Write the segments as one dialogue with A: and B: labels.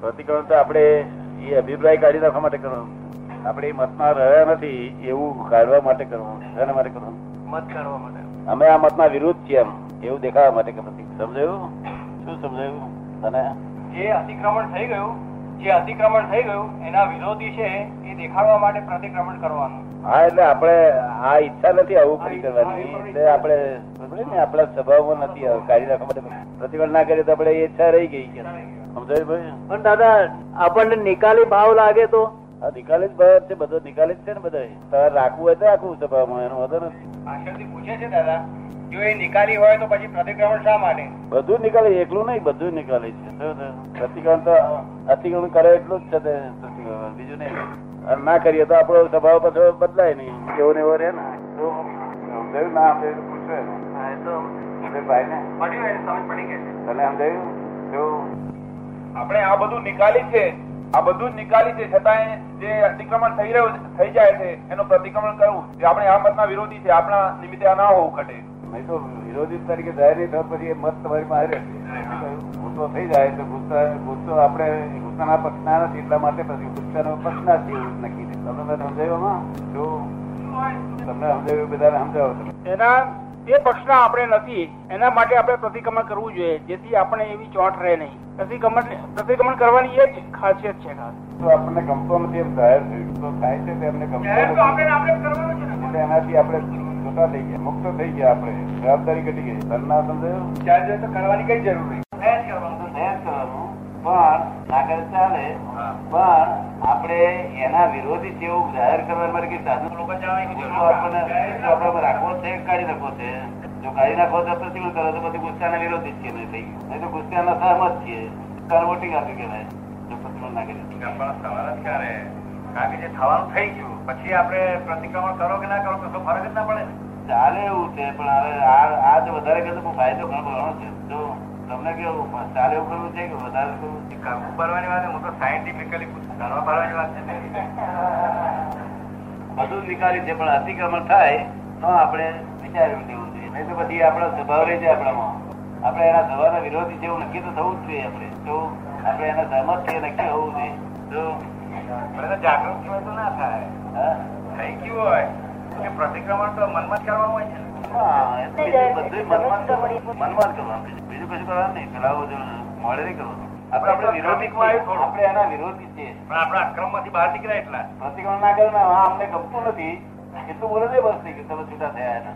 A: પ્રતિક્રમણ તો આપણે એ અભિપ્રાય કાઢી નાખવા માટે કરવાનું આપણે મતમાં રહ્યા નથી એવું કાઢવા માટે કરવાનું શાના માટે કરવાનું
B: મત કાઢવા માટે.
A: અમે આ મતના વિરુદ્ધ છીએ એમ. એવું દેખાવા માટે કે નથી સમજાયું? શું સમજાયું? તને?
B: જે અતિક્રમણ થઈ ગયું જે અતિક્રમણ થઈ ગયું એના વિરોધી છે એ દેખાડવા માટે પ્રતિક્રમણ કરવાનું.
A: હા એટલે આપણે આ ઈચ્છા નથી આવું કરી કરવાની. એટલે આપણે આપણા સ્વભાવમાં નથી કાઢી રાખવા માટે. પ્રતિક્રમણ ના કરીએ તો આપણે એ ઈચ્છા રહી ગઈ કે સમજાયું ભાઈ?
C: પણ દાદા આપણને નિકાલી ભાવ લાગે તો?
A: આ નિકાલી જ ભાવ છે બધો નિકાલી જ છે ને બધા તમારે રાખવું હોય તો રાખવું સ્વભાવમાં એનો વધુ નથી.
B: પાછળથી પૂછે છે દાદા જો એ નિકાલી હોય તો પછી પ્રતિક્રમણ શા માટે?
A: બધું નિકાલી એકલું નહીં બધું નિકાલી છે. પ્રતિક્રમણ તો અતિક્રમણ કરે એટલું જ છે તે પ્રતિક્રમણ બીજું નહીં. અને ના કરીએ તો આપણો સ્વભાવ પાછો બદલાય નહીં. એવો ને એવો રહે ને? તો સમજાયું? ના સમજાયું? તો પૂછો એને.
B: હા, એ તો
A: એટલે ભાઈને?
B: પડ્યું સમજ પડી ગઈ
A: તને સમજાયું? જો
D: આપણે આ બધું નિકાલી છે આ બધું જ નિકાલી છે છતાંય જે અતિક્રમણ થઈ રહ્યું થઈ જાય છે એનું પ્રતિક્રમણ કરવું જે આપણે આ મતના વિરોધી છે આપણા નિમિત્તે આ ના હોવું ઘટે.
A: મેં તો વિરોધી તરીકે જાહેર નહીં થયો પછી એ મત તમારી પાસે રહેશે ગુસ્સો થઈ જાય તો ગુસ્સા ગુસ્સો આપણે ગુસ્સાના પક્ષના નથી એટલા માટે પછી ગુસ્સાનો પક્ષના છે એવું નક્કી છે. તમને મેં જો તમને સમજાવ્યું બધાને સમજાવો. તમે
D: એના તે પક્ષના આપણે નથી એના માટે આપણે પ્રતિક્રમણ કરવું જોઈએ જેથી આપણે એવી ચોંટ રહે નહીં. પ્રતિક્રમણ પ્રતિક્રમણ કરવાની એ જ ખાસિયત છે ખાસ.
A: તો આપણને ગમતો નથી એમ જાહેર તો થાય છે તેમને ગમતો નથી.
D: આપણે કરવાનું છે
A: એટલે એનાથી આપણે જોતા થઈ ગયા. મુક્ત થઈ ગયા આપણે. જવાબદારી ઘટી ગઈ. ધન ના સમજાયું
D: કરવાની કઈ જરૂર નહીં.
A: આગળ ચાલે પણ આપણે એના વિરોધી છે જાહેર કરવા માટે કઈ સાધુ આપણા પર રાખવો છે કાઢી નાખવો છે? જો કાઢી નાખો તો પ્રતિકૂળ કરો? તો પછી ગુસ્સાના વિરોધી જ નહીં થઈ ગયું નહીં તો ગુસ્સાના સહમત છીએ. તાર વોટિંગ આપી કહેવાય. જો પ્રતિક્રમણ ના કરી
B: પણ સવાલ ક્યારે? કારણ કે જે થવાનું થઈ ગયું પછી આપણે પ્રતિક્રમણ કરો કે ના કરો તો ફરક જ ના પડે
A: ચાલે એવું છે પણ હવે આ જ વધારે કરતો ફાયદો ઘણો ઘણો છે. જો તમને કેવું? ચાલે એવું કરવું છે કે વધારે કરવું છે?
B: કરવું ભરવાની વાત હું તો સાયન્ટિફિકલી કરવા ભરવાની વાત છે
A: બધું નિકાલી છે પણ અતિક્રમણ થાય તો આપણે વિચારવું દેવું જોઈએ. નહીં તો પછી આપણો સ્વભાવ રહી જાય આપણામાં. આપણે એના સ્વભાવના વિરોધી છે એવું નક્કી તો થવું જ જોઈએ આપણે. તો આપણે એના સહમત છે નક્કી હોવું જોઈએ. તો
B: જાગૃત તો ના થાય? થઈ ગયું હોય. કે પ્રતિક્રમણ તો મનમાં જ હોય છે
A: એ પ્રતિક્રમણ ના કરે અમને ગમતું નથી. એટલું બોલે છે બસ કે તમે છૂટા થયા એના.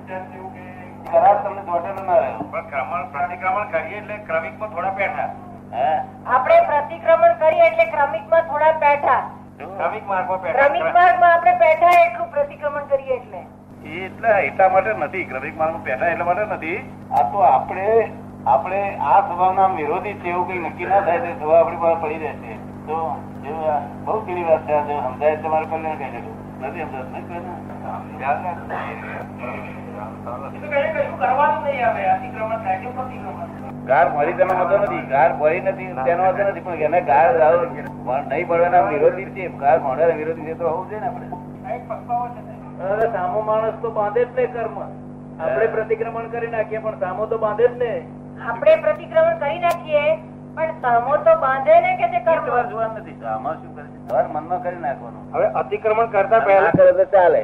A: કરાર તમને ચોટેલો ના રહ્યો.
B: પણ પ્રતિક્રમણ કરીએ એટલે ક્રમિકમાં થોડા પેઠા
A: હે?
E: આપણે પ્રતિક્રમણ કરીએ એટલે ક્રમિકમાં થોડા પેઠા
B: ક્રમિક માર્ગમાં
E: ક્રમિક
B: પેઠા
E: માર્ગમાં આપણે પેઠા એટલું પ્રતિક્રમણ કરીએ એટલે
A: એ એટલા માટે નથી ક્રમિક માર્ગમાં બેઠા એટલા માટે નથી. આ તો આપણે આપણે આ સ્વભાવના વિરોધી છે એવું કઈ નક્કી ના થાય તો સ્વભાવ આપણી પાસે પડી રહેશે. તો બહુ સીધી વાત છે સમજાય તમારે કલ્યાણ કહી દેજો નથી સમજાતું
B: પ્રતિક્રમણ
A: ગાર મળી તેનો મતો નથી ગાર ભરી નથી તેનો નથી પણ એને ગાર નહીં પડવાના વિરોધી છે ગાર મળવાના વિરોધી છે તો હોવું જોઈએ ને આપણે.
C: હવે સામો માણસ તો બાંધે જ ને કર્મ. આપણે પ્રતિક્રમણ કરી નાખીએ પણ સામો તો બાંધે જ ને.
E: આપણે પ્રતિક્રમણ કરી નાખીએ પણ સામો તો બાંધે ને કે તે કર્મ?
A: જોવાનું નથી આમાં શું કરે છે? મનમાં કરી નાખવાનું.
B: હવે અતિક્રમણ કરતા પહેલા
A: કરે તો ચાલે.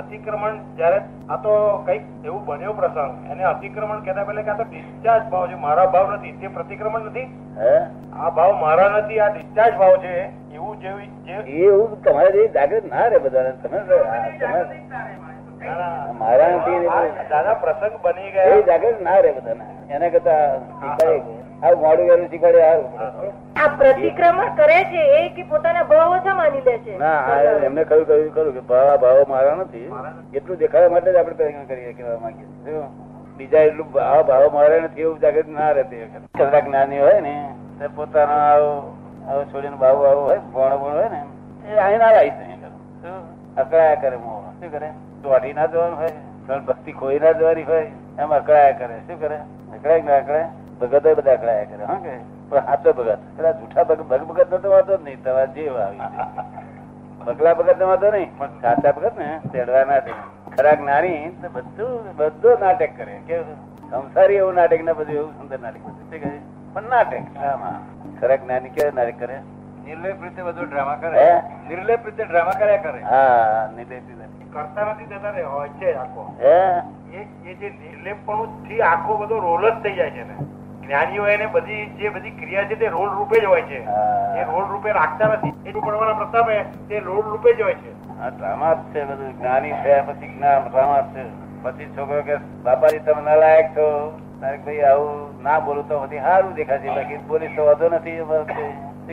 B: અતિક્રમણ જયારે આ તો કંઈક એવું બન્યો પ્રસંગ. એને અતિક્રમણ કહેતા પેલા કે આ તો ડિસ્ચાર્જ ભાવ છે. મારા ભાવ નથી. તે પ્રતિક્રમણ નથી.
A: હે?
B: આ ભાવ મારા નથી આ ડિસ્ચાર્જ ભાવ છે. એવું
A: તમારે જે જાગૃત ના રે બધા તમે મારા.
B: આ. દાદા પ્રસંગ બની
A: એ જાગૃત ના રે બધાને. એના કરતા આવું મોડું વેલું શીખવાડે સારું.
E: આ પ્રતિક્રમણ કરે છે એ કે પોતાના ભાવ ઓછા માની લે છે.
A: ના આ એમને કહ્યું કહ્યું ખરું કે ભાવ ભાવ મારા નથી. એટલું દેખાડવા માટે જ આપણે પ્રયત્ન કરીએ કહેવા માંગીએ બીજા એટલું ભાવ ભાવ મારે નથી એવું જાગૃત ના રહેતી કેટલાક જ્ઞાની હોય ને તે પોતાનો આવો છોડીને ભાવ આવું હોય, ભણો ભણો હોય ને એ અહીં ના લાવી શકે અકળાયા કરે મો શું કરે? દોઢી ના જવાનું હોય, ત્રણ ભક્તિ ખોઈ ના જવાની હોય, એમ અકળાયા કરે. શું કરે? અકળાય ના અકળાય? ભગત બધા અકળાયા કરે, હા કે? પણ સાચો ભગત. પેલા જૂઠા ભગત ભગ ભગત નો તો વાંધો જ નહીં, તમારે જે આવી પગલા ભગત નો વાંધો નહીં, પણ સાચા ભગત ને તેડવા ના દે. ખરા જ્ઞાની બધું બધું નાટક કરે. કે સંસારી એવું નાટક ને બધું, એવું સુંદર નાટક બધું. શું કહે? પણ નાટક ડ્રામા. ખરા જ્ઞાની કેવા નાટક કરે.
C: નિર્લેપ રીતે બધો ડ્રામા કરે. નિર્લેપ રીતે ડ્રામા કર્યા કરે.
A: હા નિર્લેપ રીતે.
B: કરતા નથી જતા રે હોય છે આખો.
A: હે?
B: એ જે નિર્લેપપણું થી આખો બધો રોલ જ થઈ જાય છે ને. જ્ઞાનીઓ એને બધી જે બધી ક્રિયા છે તે રોલ રૂપે જ હોય છે. એ રોલ રૂપે રાખતા નથી. એ પડવાના પ્રતાપે તે રોલ રૂપે જ હોય છે.
A: આ ડ્રામા જ છે બધું. જ્ઞાની છે પછી જ્ઞાન ડ્રામા છે. પછી છોકરો કે બાપાજી તમે નલાયક છો. તારે ભાઈ આવું ના બોલું તો પછી સારું દેખાશે. બાકી બોલીશ તો વાંધો નથી. શું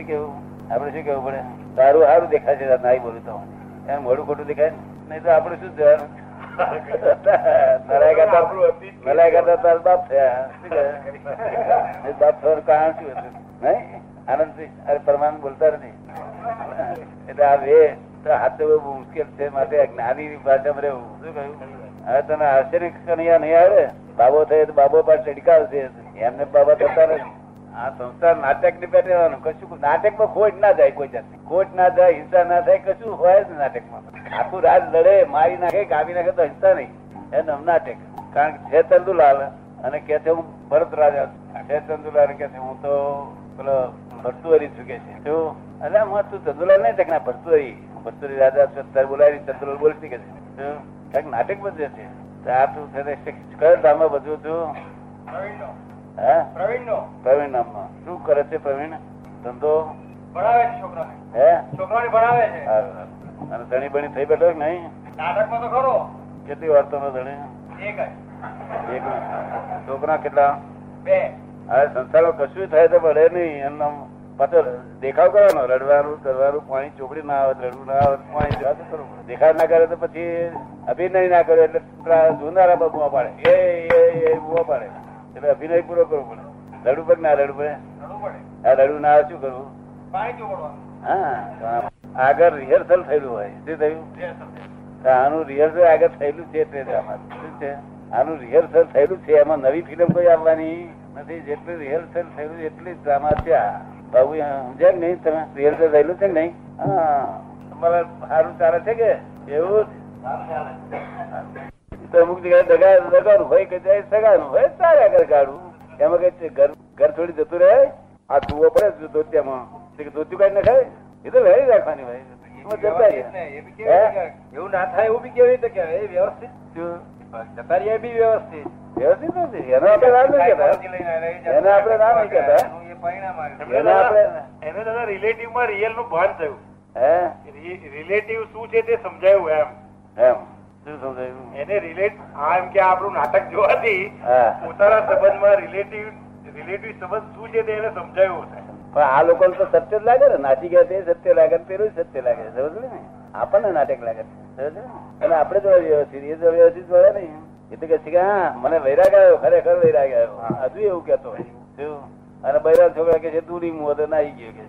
A: કેવું આપણે શું કેવું પડે? સારું સારું દેખાશે નહીં બોલું તો. એમ મોડું ખોટું દેખાય ને? નહીં તો આપણે શું જવાનું? મુશ્કેલ છે માટે જ્ઞાની ભાષામાં રહેવું. શું કહ્યું? હવે તને આશ્ચર્ય કનૈયા નહીં આવે? બાબો થયો તો બાબો પાસે ચડકાવશે એમને બાબત અત્યારે આ સંસાર નાટકની રહેવાનું. કશું નાટકમાં ખોટ ના જાય કોઈ જાતની. ખોટ ના જાય, હિંસા ના થાય, કશું હોય જ નાટકમાં. આખું રાત લડે, મારી નાખે કાપી નાખે તો હિંસા નહીં. એનું નાટક. કારણ કે છે ચંદુલાલ અને કે છે હું ભરત રાજા છે ચંદુલાલ કે છે હું તો પેલો ભરતુરી છું કે છે. શું અરે હું તું ચંદુલાલ નહીં તક ના ભરતુરી ભરતુહરી રાજા અત્યારે બોલાવી, ચંદુલાલ બોલતી કે છે. કંઈક નાટક બધે છે આ તું કયો ધામમાં બધું છું હા?
C: પ્રવીણ નો
A: પ્રવીણ શું કરે છે પ્રવીણ? ધંધો?
C: ભણાવે છે છોકરાને.
A: હે?
C: છોકરાને ભણાવે છે.
A: અને ધણી બણી થઈ બેઠો કે નહીં?
C: નાટકમાં તો ખરો.
A: કેટલી વાર તમે ધણી?
C: એક
A: એક છોકરા કેટલા?
C: બે.
A: હવે સંસારમાં કશું થાય તો પડે નહીં. એમનો પાછો દેખાવ કરવાનો. રડવાનું કરવાનું પાણી ચોકડી ના આવે રડવું ના આવે પાણી જવા કરવું દેખાવ ના કરે તો પછી અભિનય ના કરે એટલે જોનારા બબુઆ પાડે. એ એ એ બુઆ પાડે. એટલે અભિનય પૂરો કરવો પડે. રડવું પડે ના રડવું પડે? આ રડવું ના શું કરવું? હા આગળ રિહર્સલ થયેલું હોય. શું થયું? આનું રિહર્સલ આગળ થયેલું છે તે શું છે? આનું રિહર્સલ થયેલું છે. એમાં નવી ફિલ્મ કોઈ આવવાની નથી. જેટલું રિહર્સલ થયેલું એટલી જ ડ્રામા છે બાબુ સમજ્યા ને નહીં તમે? રિહર્સલ થયેલું છે કે નહીં? હા. તમારે સારું ચાલે છે કે? એવું જ? તો અમુક જગ્યાએ દગા દગાનું હોય કે જાય સગાનું હોય તારે આગળ કાઢવું એમાં કઈ ઘર ઘર છોડી જતું રહે. આ ધુવો પડે છે ધોતિયામાં. તે ધોતિયું કાઢી નાખાય? એ તો વેરી રાખવાની ભાઈ એમાં જતા
C: વ્યવસ્થિત
A: રહ્યા.
C: ને, એ બી કેવી રીતે કહેવાય? એવું ના થાય એવું બી કેવી રીતે કહેવાય એ વ્યવસ્થિત? જતા રહ્યા બી વ્યવસ્થિત.
A: વ્યવસ્થિત નથી એનો આપણે નામ નહીં કહેતા
C: લઈને આવ્યા, એ જતા
A: એને આપણે ના નહીં કહેતા.
C: એનું એ પરિણામ આવ્યું.
B: એમને
A: એને આપણે
B: દાદા- એને દાદા રિલેટિવમાં રિયલનું ભાન થયું.
A: હે?
B: રિલેટિવ શું છે તે સમજાયું એમ.
A: એમ. શું સમજાયું?
B: એને રિલેટ આ એમ કે આપણું નાટક જોવાથી પોતાના સંબંધમાં રિલેટિવ રિલેટિવ સંબંધ શું છે તે એને સમજાયું છે
A: પણ આ લોકો તો સત્ય જ લાગે ને. નાચી ગયા તે સત્ય લાગે પેલું સત્ય લાગે. સમજ ને? આપણને નાટક લાગે સમજ અને આપણે તો વ્યવસ્થિત એ તો વ્યવસ્થિત વળે નહીં. એ તો કે છે કે હા મને વૈરાગ આવ્યો ખરેખર વૈરાગ આવ્યો. હજુ એવું કેતો હોય. અને બૈરા છોકરા કે છે તું રી મું તો નાઈ ગયો. કે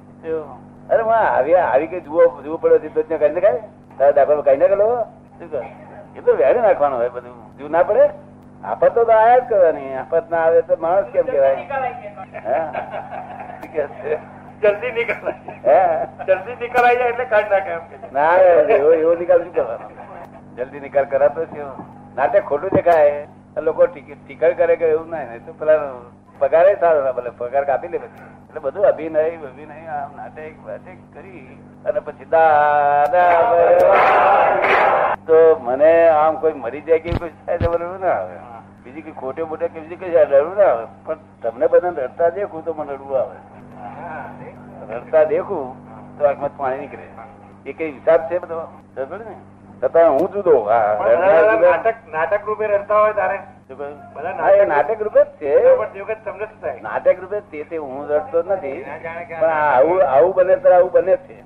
A: અરે આવી આવી કઈ જુઓ જુઓ પડ્યો તો કઈ નખાય? તારા દાખલો કઈ ના ગયેલો શું કર એ તો વેરી નાખવાનું હોય બધું જીવ ના પડે. આફત તો આયા જ કરવાની આફત ના આવે તો માણસ કેમ કેવાય
B: જલ્દી નીકળાય.
A: હે?
B: જલ્દી નીકળાઈ જાય એટલે કાઢ નાખે.
A: ના એવો એવો નિકાલ શું કરવાનો? જલ્દી નિકાલ કરાતો છે નાટક ખોટું દેખાય લોકો ટીક- ટીકર કરે કે એવું ના નહીં તો પેલા પગારે સારો ના ભલે પગાર કાપી લે પછી. એટલે બધું અભિનય અભિનય આમ નાટક વાટક કરી અને પછી દાદા. તો મને આમ કોઈ મરી જાય કે કોઈ થાય તો મને ના આવે. બીજી કઈ ખોટે મોટે કે બીજી કઈ ડરવું ના આવે. પણ તમને બધાને રડતા દેખું તો મને રડવું આવે. રડતા દેખું તો આંખમાં પાણી નીકળે. એ કઈ હિસાબ છે બધો? ને છતાં હું જુદો.
B: નાટક નાટક રૂપે રડતા હોય તારે?
A: નાટક રૂપે જ છે.
B: પણ તમને શું થાય.
A: નાટક રૂપે તે હું રડતો નથી. પણ આવું આવું બને ત્યારે આવું બને જ છે.